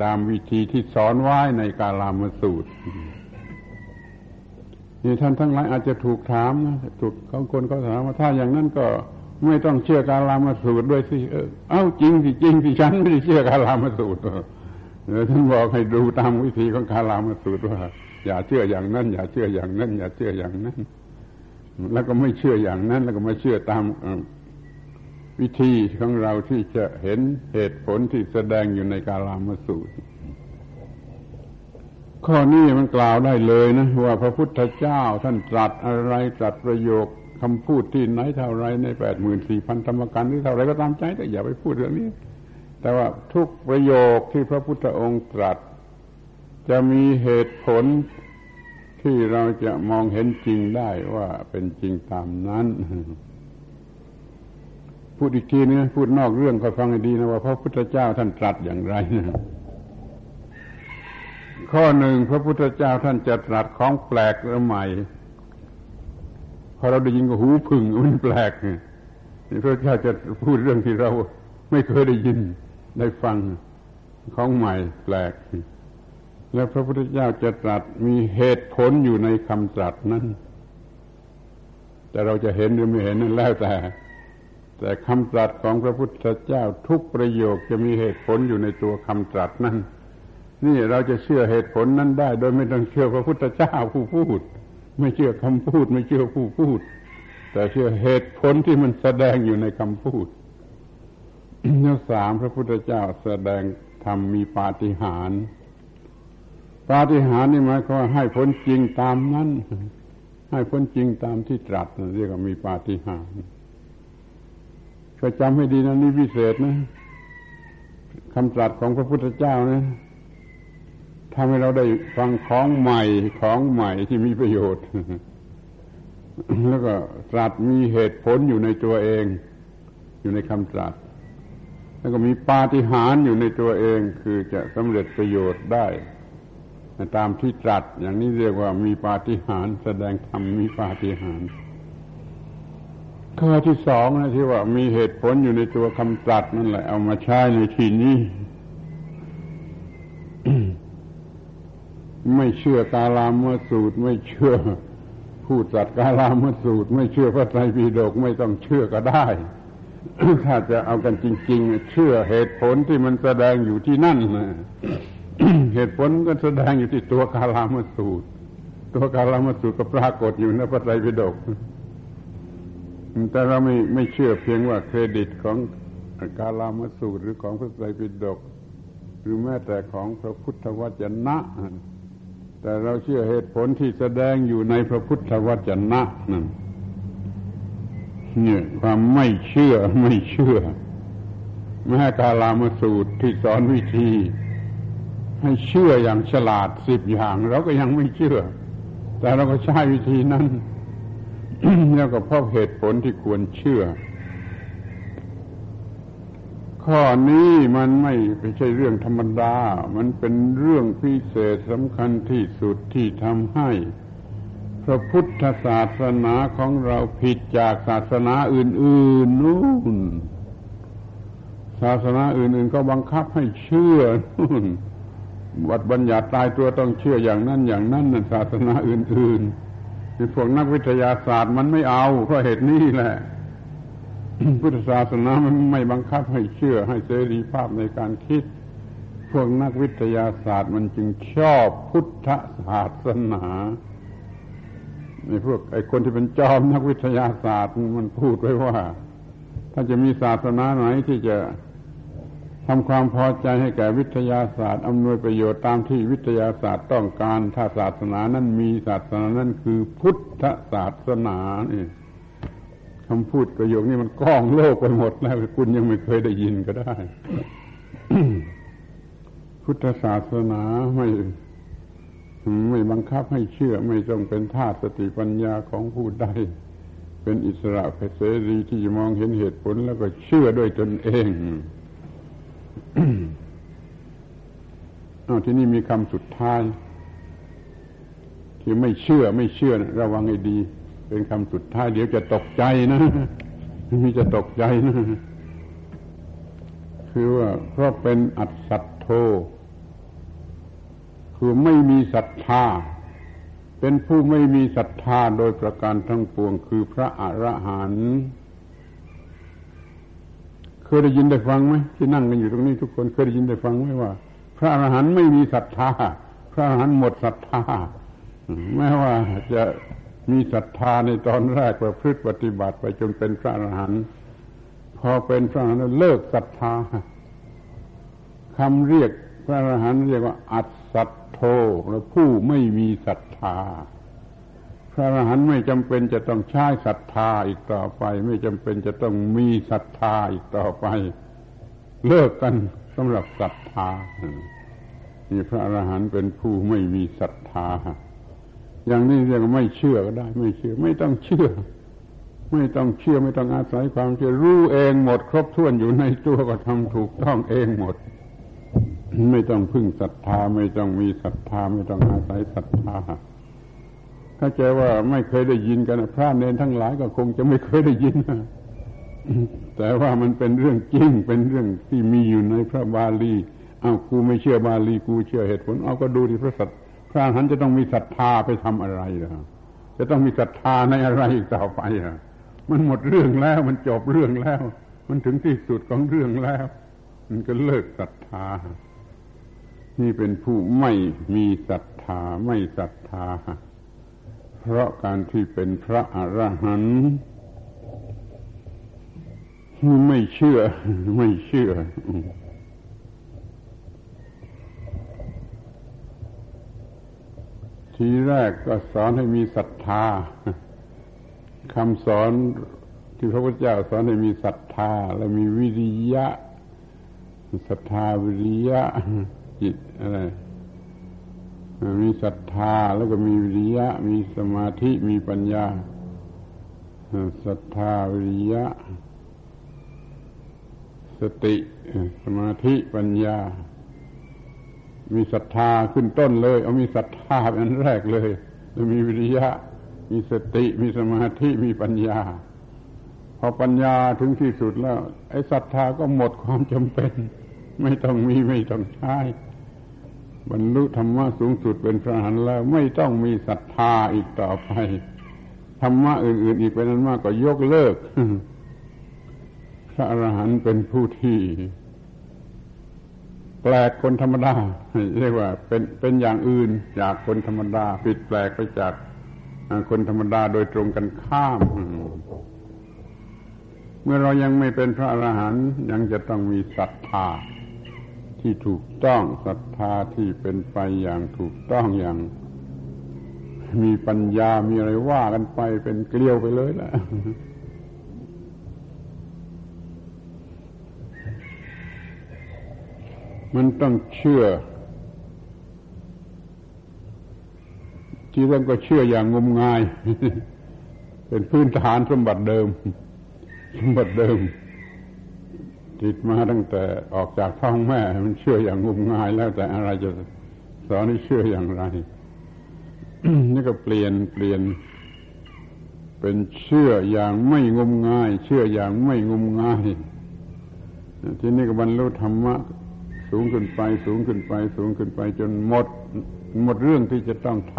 ตามวิธีที่สอนไว้ในกาลามสูตรนี่ท่านทั้งหลายอาจจะถูกถามนะถูกเขาคนเขาถามว่าถ้าอย่างนั้นก็ ไม่ต้องเชื่อกาลามาสูตรด้วยสิเออเอ้าจริงสิจริงสิฉันไม่ได้เชื่อกาลามาสูตรเดี๋ยวท่านบอกให้ดูตามวิธีของกาลามาสูตรว่า อย่าเชื่ออย่างนั้น อย่าเชื่ออย่างนั้น อย่าเชื่ออย่างนั้น แล้วก็ไม่เชื่ออย่างนั้น แล้วก็ไม่เชื่อตามวิธีของเราที่จะเห็นเหตุผลที่แสดงอยู่ในกาลามาสูตร ข้อนี้มันกล่าวได้เลยนะ ว่าพระพุทธเจ้าท่านตรัสอะไรตรัสประโยค คำพูดที่ไหนเท่าไรในแปดหมื่นสี่พันธรรมกันที่เท่าไรก็ตามใจแต่อย่าไปพูดเรื่องนี้ แต่ว่าทุกประโยคที่พระพุทธองค์ตรัส จะมีเหตุผลที่เราจะมองเห็นจริงได้ว่าเป็นจริงตามนั้น พูดอีกทีนึงพูดนอกเรื่องก็ฟังให้ดีนะว่าพระพุทธเจ้าท่านตรัสอย่างไรนะข้อหนึ่งพระพุทธเจ้าท่านจะตรัสของแปลกหรือใหม่ อเราได้ยินก็หูพึ่งมันแปลกนี่พระเจ้าจะพูดเรื่องที่เราไม่เคยได้ยินได้ฟังของใหม่แปลก แล้วพระพุทธเจ้าจะตรัสมีเหตุผลอยู่ในคำตรัสนั้น แต่เราจะเห็นหรือไม่เห็นนั่นแล้วแต่ แต่คำตรัสของพระพุทธเจ้าทุกประโยคจะมีเหตุผลอยู่ในตัวคำตรัสนั้น นี่เราจะเชื่อเหตุผลนั้นได้ โดยไม่ต้องเชื่อพระพุทธเจ้าผู้พูด ไม่เชื่อคำพูด ไม่เชื่อผู้พูด แต่เชื่อเหตุผลที่มันแสดงอยู่ในคำพูดข้อสามพระพุทธเจ้าแสดงทำมีปาฏิหาริย์ปาฏิหาริย์นี่หมายความว่าให้ผลจริงตามนั้น ให้ผลจริงตามที่ตรัสเรียกว่ามีปาฏิหาริย์ก็จำให้ดีนะนี่พิเศษนะคำตรัสของพระพุทธเจ้านะ ทำให้เราได้ฟังของใหม่ของใหม่ที่มีประโยชน์ แล้วก็ตรัสมีเหตุผลอยู่ในตัวเอง อยู่ในคำตรัส แล้วก็มีปาฏิหาริย์อยู่ในตัวเอง คือจะสำเร็จประโยชน์ได้ตามที่ตรัส อย่างนี้เรียกว่ามีปาฏิหาริย์แสดงธรรมมีปาฏิหาริย์ข้อที่สองนะที่ว่ามีเหตุผลอยู่ในตัวคำตรัสนั่นแหละเอามาใช้ในที่นี้ ไม่เชื่อกาลามสูตร ไม่เชื่อผู้ตรัสกาลามสูตร ไม่เชื่อพระไตรปิฎกไม่ต้องเชื่อก็ได้ ถ้าจะเอากันจริง ๆ เชื่อเหตุผลที่มันแสดงอยู่ที่นั่นนะเหตุผลก็แสดงอยู่ที่ตัวกาลามสูตร ตัวกาลามสูตรก็ปรากฏอยู่ในพระไตรปิฎกแต่เราไม่ไม่เชื่อเพียงว่าเครดิตของกาลามสูตรหรือของพระไตรปิฎกหรือแม้แต่ของพระพุทธวจนะ แต่เราเชื่อเหตุผลที่แสดงอยู่ในพระพุทธวจนะนั่นเนี่ยความไม่เชื่อไม่เชื่อ แม้กาลามสูตรที่สอนวิธี ให้เชื่ออย่างฉลาดสิบอย่างเราก็ยังไม่เชื่อ แต่เราก็ใช้วิธีนั้น แล้วก็เพราะเหตุผลที่ควรเชื่อ ข้อนี้มันไม่ใช่เรื่องธรรมดา มันเป็นเรื่องพิเศษสำคัญที่สุดที่ทำให้ พระพุทธศาสนาของเราผิดจากศาสนาอื่น ๆนู่น ศาสนาอื่น ๆ ก็บังคับให้เชื่อนู่นวัดบัญญัติตายตัวต้องเชื่ออย่างนั้นอย่างนั้นนั่นศาสนาอื่นๆพวกนักวิทยาศาสตร์มันไม่เอาเพราะเหตุนี้แหละ พุทธศาสนามันไม่บังคับให้เชื่อให้เสรีภาพในการคิด พวกนักวิทยาศาสตร์มันจึงชอบพุทธศาสนาในพวกไอ้คนที่เป็นจอมนักวิทยาศาสตร์มันพูดไว้ว่า ถ้าจะมีศาสนาไหนที่จะทำความพอใจให้แก่วิทยาศาสตร์อำนวยประโยชน์ตามที่วิทยาศาสตร์ต้องการ ถ้าศาสนานั้นมีศาสนานั้นคือพุทธศาสนาเนี่ย คำพูดประโยคนี้มันก้องโลกไปหมดแล้วคุณยังไม่เคยได้ยินก็ได้ พุทธศาสนาไม่ไม่บังคับให้เชื่อไม่ต้องเป็นทาสสติปัญญาของผู้ใด เป็นอิสระเสรีที่จะมองเห็นเหตุผลแล้วก็เชื่อด้วยตนเองอาที่นี่มีคำสุดท้าย ที่ไม่เชื่อไม่เชื่อนะระวังให้ดี เป็นคำสุดท้ายเดี๋ยวจะตกใจนะมีจะตกใจนะคือว่าเพราะเป็นอัศโท คือไม่มีศรัทธา เป็นผู้ไม่มีศรัทธาโดยประการทั้งปวง คือพระอรหันต์เคยได้ยินได้ฟังไหมที่นั่งกันอยู่ตรงนี้ทุกคนเคยได้ยินได้ฟังไหมว่า พระอรหันต์ไม่มีศรัทธา พระอรหันต์หมดศรัทธาแม้ว่าจะ มีศรัทธาในตอนแรกประพฤติปฏิบัติไปจนเป็นพระอรหันต์พอเป็นพระอรหันต์เลิกศรัทธาคำเรียกพระอรหันต์เรียกว่า อัศสัตโธและผู้ไม่มีศรัทธา พระอรหันต์ไม่จำเป็นจะต้องใช้ศรัทธาอีกต่อไป ไม่จำเป็นจะต้องมีศรัทธาอีกต่อไป เลิกกันสำหรับศรัทธานี่พระอรหันต์เป็นผู้ไม่มีศรัทธา อย่างนี้เรียกว่าไม่เชื่อก็ได้ ไม่เชื่อ ไม่ต้องเชื่อ ไม่ต้องเชื่อไม่ต้องอาศัยความเชื่อรู้เองหมด ครบถ้วนอยู่ในตัวก็ทำถูกต้องเองหมด ไม่ต้องพึ่งศรัทธา ไม่ต้องมีศรัทธา ไม่ต้องอาศัยศรัทธาถ้าใจว่าไม่เคยได้ยินกันพระเนนทั้งหลายก็คงจะไม่เคยได้ยินแต่ว่ามันเป็นเรื่องจริงเป็นเรื่องที่มีอยู่ในพระบาลีเอากูไม่เชื่อบาลีกูเชื่อเหตุผลเอาก็ดูที่พระสัต พระหันจะต้องมีศรัทธาไปทำอะไรล่ะจะต้องมีศรัทธาในอะไรอีกต่อไปอะ มันหมดเรื่องแล้ว มันจบเรื่องแล้ว มันถึงที่สุดของเรื่องแล้ว มันก็เลิกศรัทธา นี่เป็นผู้ไม่มีศรัทธาไม่ศรัทธา เพราะการที่เป็นพระอรหันต์ไม่เชื่อ ไม่เชื่อ ทีแรกก็สอนให้มีศรัทธาคำสอนที่พระพุทธเจ้าสอนให้มีศรัทธา และมีวิริยะศรัทธาวิริยะจิตอะไรมีศรัทธาแล้วก็มีวิริยะ มีสมาธิมีปัญญาศรัทธาวิริยะสสติ สมาธิปัญญา มีศรัทธาขึ้นต้นเลย เอามีศรัทธาเป็นแรกเลย แล้วมีวิริยะ มีสติ มีสมาธิ มีปัญญา พอปัญญาถึงที่สุดแล้ว ไอ้ศรัทธาก็หมดความจำเป็น ไม่ต้องมีไม่ต้องใช้บรรลุธรรมะสูงสุดเป็นพระอรหันต์แล้ว ไม่ต้องมีศรัทธาอีกต่อไปธรรมะอื่น ๆ อีกเป็นนั้นมากก็ยกเลิกพระอรหันต์เป็นผู้ที่ แปลกคนธรรมดาเรียกว่าเป็นเป็นอย่างอื่นจากคนธรรมดาผิดแปลกไปจากคนธรรมดาโดยตรงกันข้าม เมื่อเรายังไม่เป็นพระอรหันต์ยังจะต้องมีศรัทธาที่ถูกต้องศรัทธาที่เป็นไปอย่างถูกต้องอย่าง มีปัญญามีอะไรว่ากันไปเป็นเกลียวไปเลยแหละ มันต้องเชื่อ ที่เรื่องก็เชื่ออย่างงมงาย เป็นพื้นฐานสมบัติเดิม สมบัติเดิม ติดมาตั้งแต่ออกจากท้องแม่ มันเชื่ออย่างงมงายแล้วแต่อะไรจะสอนให้เชื่ออย่างไรนี่ก็เปลี่ยนเปลี่ยน เป็นเชื่ออย่างไม่งมงาย เชื่ออย่างไม่งมงาย ที่นี่ก็บรรลุธรรมะ สูงขึ้นไป สูงขึ้นไป สูงขึ้นไป จนหมด หมดเรื่องที่จะต้องท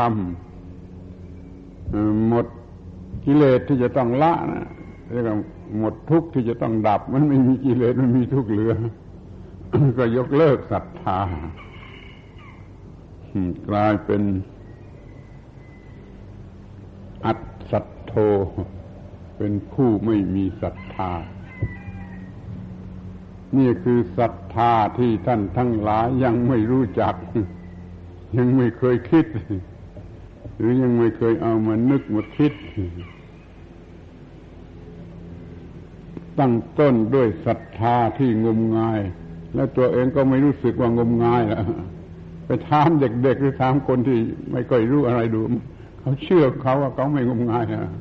ำหมดกิเลสที่จะต้องละนะเรียกว่าหมดทุกข์ที่จะต้องดับ มันไม่มีกิเลสมันมีทุกข์เหลือ ก็ยกเลิกศรัทธากลายเป็น อัตสัตโธเป็นผู้ไม่มีศรัทธา นี่คือศรัทธาที่ท่านทั้งหลายยังไม่รู้จัก ยังไม่เคยคิด หรือยังไม่เคยเอามานึกมาคิด ตั้งต้นด้วยศรัทธาที่งมงาย และตัวเองก็ไม่รู้สึกว่างมงายแล้วไปถามเด็กๆหรือถามคนที่ไม่ค่อยรู้อะไรดู เขาเชื่อเขาว่าเขาไม่งมงายนะ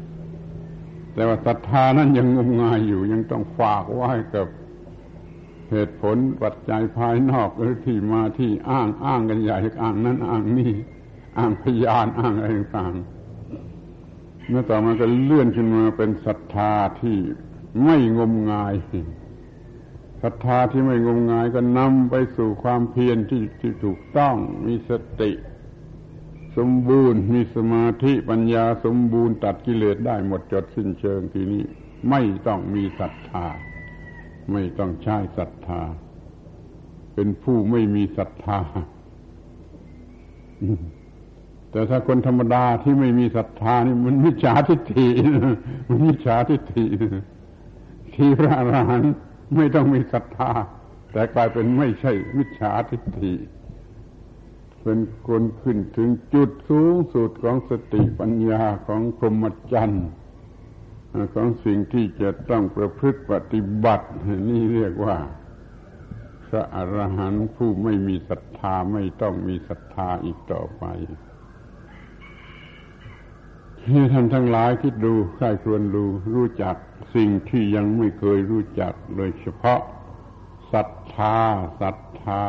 แต่ว่าศรัทธานั้นยังงมงายอยู่ ยังต้องฝากไว้กับ เหตุผลปัจจัยภายนอกหรือที่มาที่อ้างอ้างกันใหญ่อ้างนั้นอ้างนี่อ้างพยานอ้างอะไรต่างๆเมื่อต่อมาก็เลื่อนขึ้นมาเป็นศรัทธาที่ไม่งมงายศรัทธาที่ไม่งมงายก็นำไปสู่ความเพียรที่ที่ถูกต้องมีสติ สมบูรณ์ มีสมาธิปัญญาสมบูรณ์ตัดกิเลสได้หมดจดสิ้นเชิงทีนี้ ไม่ต้องมีศรัทธา ไม่ต้องใช้ศรัทธา เป็นผู้ไม่มีศรัทธา แต่ถ้าคนธรรมดาที่ไม่มีศรัทธานี่มันมิจฉาทิฏฐิมันมิจฉาทิฏฐิที่พระอรหันต์ไม่ต้องมีศรัทธา แต่กลายเป็นไม่ใช่มิจฉาทิฏฐิเป็นคนขึ้นถึงจุดสูงสุดของสติปัญญาของพรหมจรรย์ ของสิ่งที่จะต้องประพฤติปฏิบัติ นี่เรียกว่า พระอรหันต์ผู้ไม่มีศรัทธาไม่ต้องมีศรัทธาอีกต่อไปให้ท่านทั้งหลายคิดดูใครควรดูรู้จักสิ่งที่ยังไม่เคยรู้จัก โดยเฉพาะศรัทธาศรัทธา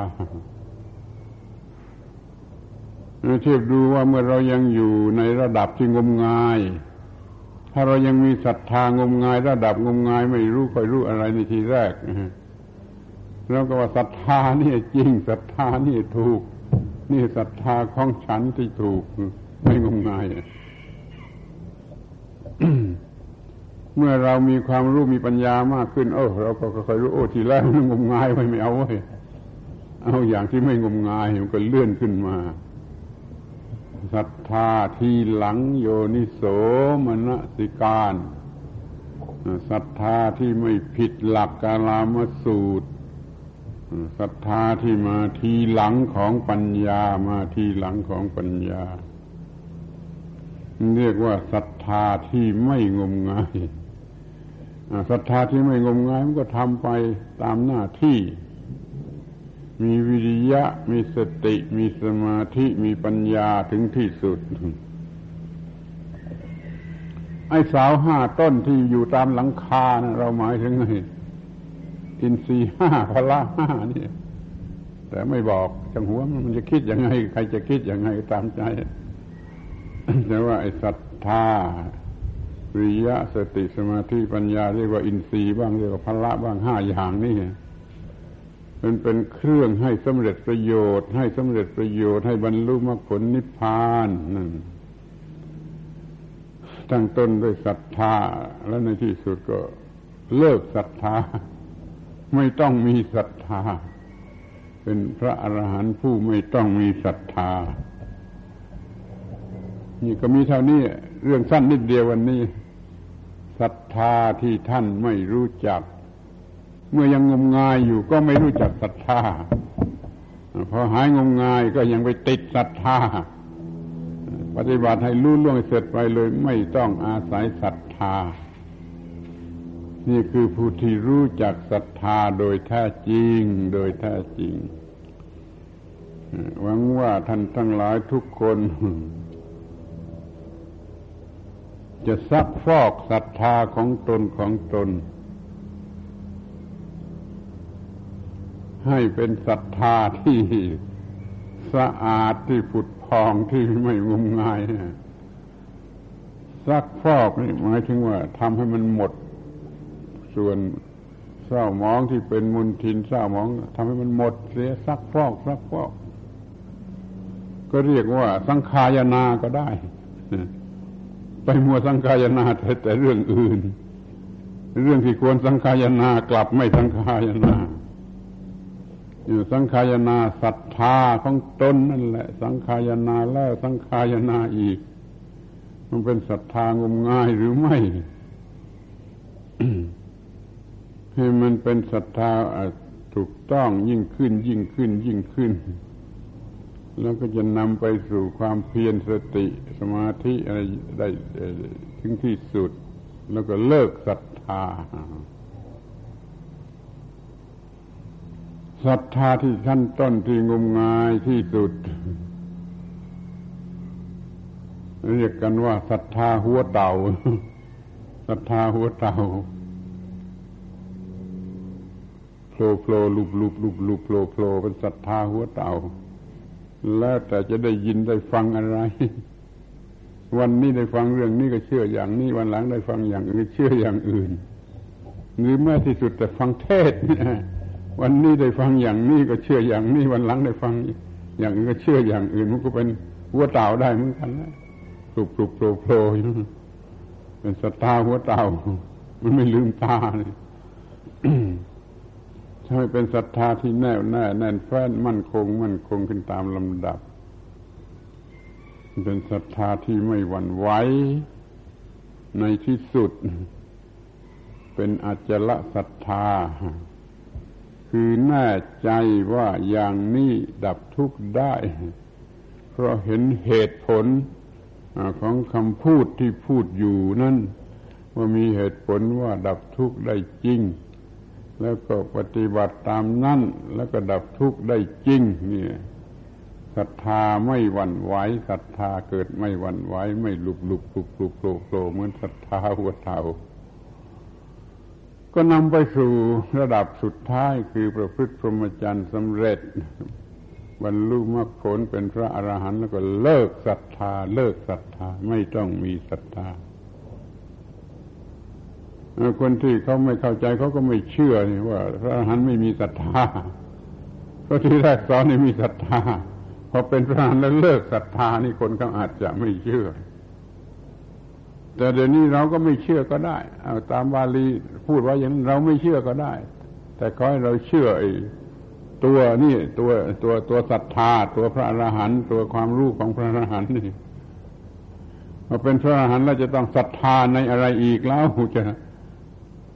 เทียบดูว่าเมื่อเรายังอยู่ในระดับที่งมงาย ถ้าเรายังมีศรัทธางมงายระดับงมงายไม่รู้ค่อยรู้อะไรในทีแรกแล้วก็ว่าศรัทธานี่จริงศรัทธานี่ถูก นี่ศรัทธาของฉันที่ถูก ไม่งมงายเมื่อเรามีความรู้มีปัญญามากขึ้น เออเราก็ค่อยรู้โอ้ทีแรกมันงมงายไว้ไม่เอาไว้เอาอย่างที่ไม่งมงายมันก็เลื่อนขึ้นมา ศรัทธาที่หลังโยนิโสมนสิการศรัทธาที่ไม่ผิดหลักกาลามสูตรศรัทธาที่มาทีหลังของปัญญามาทีหลังของปัญญา เรียกว่าศรัทธาที่ไม่งมงายศรัทธาที่ไม่งมงายมันก็ทำไปตามหน้าที่ มีวิริยะ มีสติ มีสมาธิ มีปัญญาถึงที่สุด ไอ้สาวห้าต้นที่อยู่ตามหลังคานะเราหมายถึงไงอินทรีห้าพละห้านี่แต่ไม่บอกจังหัวมันจะคิดยังไง ใครจะคิดยังไงตามใจ แต่ว่าไอ้ศรัทธาวิริยะสติสมาธิปัญญา เรียกว่าอินทรีย์บ้างเรียกว่าพละบ้างห้าอย่างนี่ มันเป็นเครื่องให้สำเร็จประโยชน์ ให้สำเร็จประโยชน์ให้บรรลุมรรคผลนิพพานนั่นตั้งต้นด้วยศรัทธา แล้วในที่สุดก็เลิกศรัทธา ไม่ต้องมีศรัทธา เป็นพระอรหันต์ผู้ไม่ต้องมีศรัทธา นี่ก็มีเท่านี้ เรื่องสั้นนิดเดียววันนี้ศรัทธาที่ท่านไม่รู้จัก เมื่อยังงมงายอยู่ก็ไม่รู้จักศรัทธาพอหายงมงายก็ยังไปติดศรัทธาปฏิบัติให้รู้ล่วงเสร็จไปเลยไม่ต้องอาศัยศรัทธา นี่คือผู้ที่รู้จักศรัทธาโดยแท้จริง โดยแท้จริงหวังว่าท่านทั้งหลายทุกคน จะซักฟอกศรัทธาของตนของตน ให้เป็นศรัทธาที่สะอาดที่ผุดพองที่ไม่งมงายซักฟอกนี่หมายถึงว่าทำให้มันหมด ส่วนเศร้ามองที่เป็นมุนทินเศร้ามองทำให้มันหมดเสียซักฟอกซักฟอก ก็เรียกว่า สังขายนาก็ได้ ไปมัวสังขายนาแต่แต่เรื่องอื่น เรื่องที่ควรสังขายนากลับไม่สังขายนา อยู่สังขายนาศรัทธาของตนนั่นแหละ สังขายนาแล้วสังขายนาอีก มันเป็นศรัทธางมงายหรือไม่ให้มันเป็นศรัทธาถูกต้องยิ่งขึ้น ยิ่งขึ้น ยิ่งขึ้น แล้วก็จะนำไปสู่ความเพียรสติสมาธิอะไรได้ถึงที่สุด แล้วก็เลิกศรัทธา ศรัทธาที่ขั้นต้นที่งมงายที่สุด เรียกกันว่าศรัทธาหัวเต่าศรัทธาหัวเต่าโผล่โผล่ลุบลุบลุบลุบโผล่โผล่เป็นศรัทธาหัวเต่า แล้วแต่จะได้ยินได้ฟังอะไร วันนี้ได้ฟังเรื่องนี้ก็เชื่ออย่างนี้วันหลังได้ฟังอย่างอื่นเชื่ออย่างอื่น หรือแม้ที่สุดแต่ฟังเทศเนี่ย วันนี้ได้ฟังอย่างนี้ก็เชื่ออย่างนี้วันหลังได้ฟังอย่างอื่นก็เชื่ออย่างอื่นมันก็เป็นหัวเต่าได้เหมือนกันนะปลุกปลุกโผล่โผล่เป็นสตาหัวเต่ามันไม่ลืมตาเลยใช่เป็นศรัทธาที่แน่วแน่แน่นแฟ้นมั่นคง มั่นคงขึ้นตามลำดับ เป็นศรัทธาที่ไม่หวั่นไหวในที่สุด เป็นอัจฉริศรัทธา คือแน่ใจว่าอย่างนี้ดับทุกข์ได้ เพราะเห็นเหตุผลของคำพูดที่พูดอยู่นั่นว่ามีเหตุผลว่าดับทุกข์ได้จริง แล้วก็ปฏิบัติตามนั่นแล้วก็ดับทุกข์ได้จริงนี่ศรัทธาไม่หวั่นไหวศรัทธาเกิดไม่หวั่นไหวไม่หลุบหลุบปลุกลุกโผล่โผล่เหมือนศรัทธาหัวเต่า ก็นำไปสู่ระดับสุดท้ายคือประพฤติพรหมจรรย์สำเร็จบรรลุมรรคผลเป็นพระอรหันต์แล้วก็เลิกศรัทธา เลิกศรัทธาไม่ต้องมีศรัทธาคนที่เขาไม่เข้าใจเขาก็ไม่เชื่อนี่ว่า พระอรหันต์ไม่มีศรัทธาเพราะที่แรกสอนให้มีศรัทธาพอเป็นพระอรหันต์แล้วเลิกศรัทธานี่คนเขาอาจจะไม่เชื่อ แต่เดี๋ยวนี้เราก็ไม่เชื่อก็ได้เอาตามบาลีพูดว่าอย่างเราไม่เชื่อก็ได้ แต่ขอให้เราเชื่อไอ้ตัวนี่ตัวตัวตัวศรัทธา ตัวพระอรหันต์ตัวความรู้ของพระอรหันต์นี่พอเป็นพระอรหันต์แล้วจะต้องศรัทธาในอะไรอีกแล้วจะ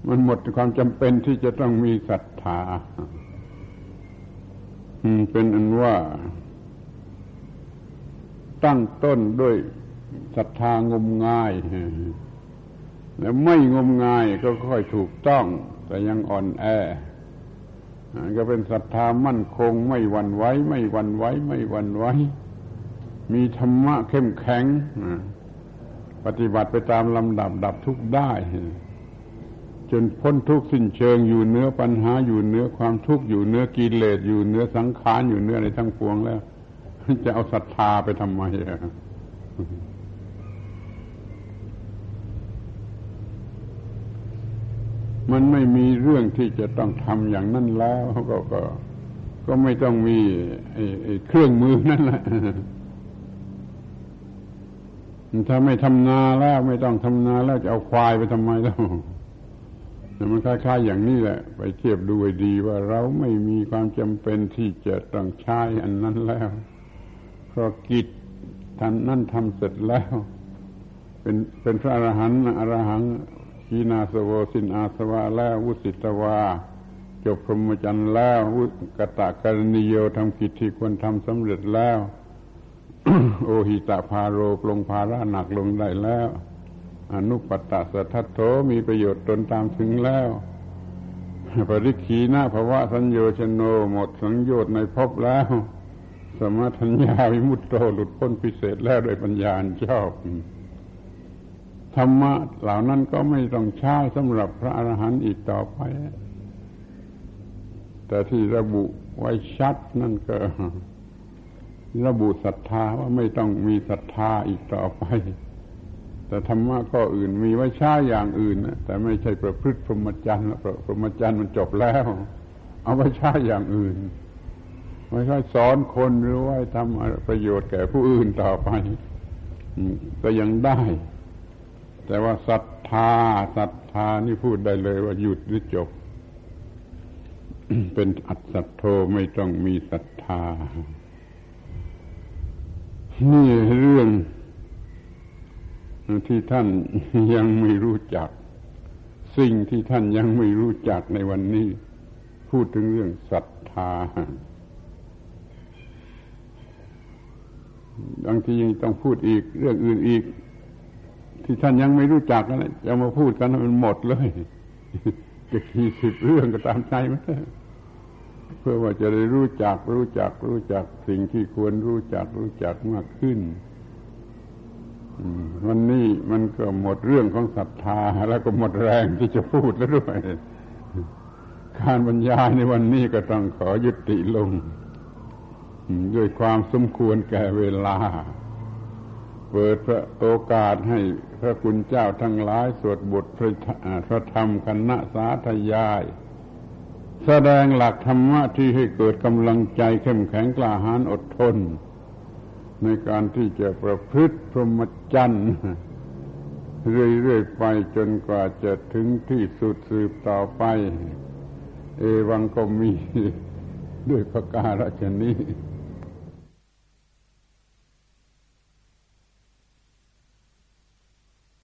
มันหมดความจำเป็นที่จะต้องมีศรัทธาเป็นอันว่า ตั้งต้นด้วย ศรัทธางมงาย แล้วไม่งมงายก็ค่อยถูกต้อง แต่ยังอ่อนแอก็เป็นศรัทธามั่นคงไม่หวั่นไหวไม่หวั่นไหวไม่หวั่นไหวมีธรรมะเข้มแข็งปฏิบัติไปตามลำดับดับทุกได้ จนพ้นทุกสิ้นเชิงอยู่เนื้อปัญหาอยู่เนื้อความทุกข์อยู่เนื้อกิเลสอยู่เนื้อสังขารอยู่เนื้อในทั้งปวงแล้ว จะเอาศรัทธาไปทำไม มันไม่มีเรื่องที่จะต้องทำอย่างนั้นแล้วก็ก็ ก็ไม่ต้องมีเครื่องมือนั่นแหละถ้าไม่ทำนาแล้วไม่ต้องทำนาแล้วจะเอาควายไปทำไมแล้วมันคล้ายๆอย่างนี้แหละ ไปเทียบดูให้ดีว่าเราไม่มีความจำเป็นที่จะต้องใช้อันนั้นแล้ว เพราะกิจท่านนั่นทำเสร็จแล้ว เป็นเป็นพระอรหันต์อรหัง ขีนาสโวสินอาสวะแล้ววุสิตวาจบพรหมจรรย์แล้ววุกตะกรณิโยทำกิจที่ควรทำสำเร็จแล้ว โอหิตะพาโรปลงภาระหนักลงได้แล้ว อนุปตตสัทธโธมีประโยชน์ตนตามถึงแล้วปริขีนาภวะสัญโยชโนหมดสังโยชน์ในภพแล้ว สมาธัญญาวิมุตโตหลุดพ้นพิเศษแล้วโดยปัญญาชอบ ธรรมะเหล่านั้นก็ไม่ต้องใช้สำหรับพระอรหันต์อีกต่อไป แต่ที่ระบุไว้ชัดนั่นก็ ระบุศรัทธาว่าไม่ต้องมีศรัทธาอีกต่อไป แต่ธรรมะก็อื่นมีไว้ใช้อย่างอื่นแต่ไม่ใช่ประพฤติพรหมจรรย์พรหมจรรย์มันจบแล้ว เอาไว้ใช้อย่างอื่นไม่ใช่สอนคนหรือว่าทำประโยชน์แก่ผู้อื่นต่อไปก็ยังได้ แต่ว่าศรัทธาศรัทธานี่พูดได้เลยว่าหยุดหรือจบ เป็นอัศโธไม่ต้องมีศรัทธา นี่เรื่องที่ท่านยังไม่รู้จัก สิ่งที่ท่านยังไม่รู้จักในวันนี้ พูดถึงเรื่องศรัทธาบางทียังต้องพูดอีกเรื่องอื่นอีก ที่ท่านยังไม่รู้จักนั่นแหละจะมาพูดกันมันหมดเลยจะกี่สิบเรื่องก็ตามใจมันเพื่อว่าจะได้รู้จักรู้จัก รู้จักสิ่งที่ควรรู้จักรู้จักมากขึ้นวันนี้มันก็หมดเรื่องของศรัทธา แล้วก็หมดแรงที่จะพูดแล้วด้วยการบรรยายในวันนี้ก็ต้องขอยุติลง ด้วยความสมควรแก่เวลา ปิดพระโอกาสให้พระคุณเจ้าทั้งหลายสวดบทพระพระธรรมคณะสาธยาย แสดงหลักธรรมะที่ให้เกิดกำลังใจเข้มแข็งกล้าหาญอดทน ในการที่จะประพฤติพรหมจรรย์เรื่อยๆไปจนกว่าจะถึงที่สุดสืบต่อไป เอวังก็มีด้วยประการฉนี้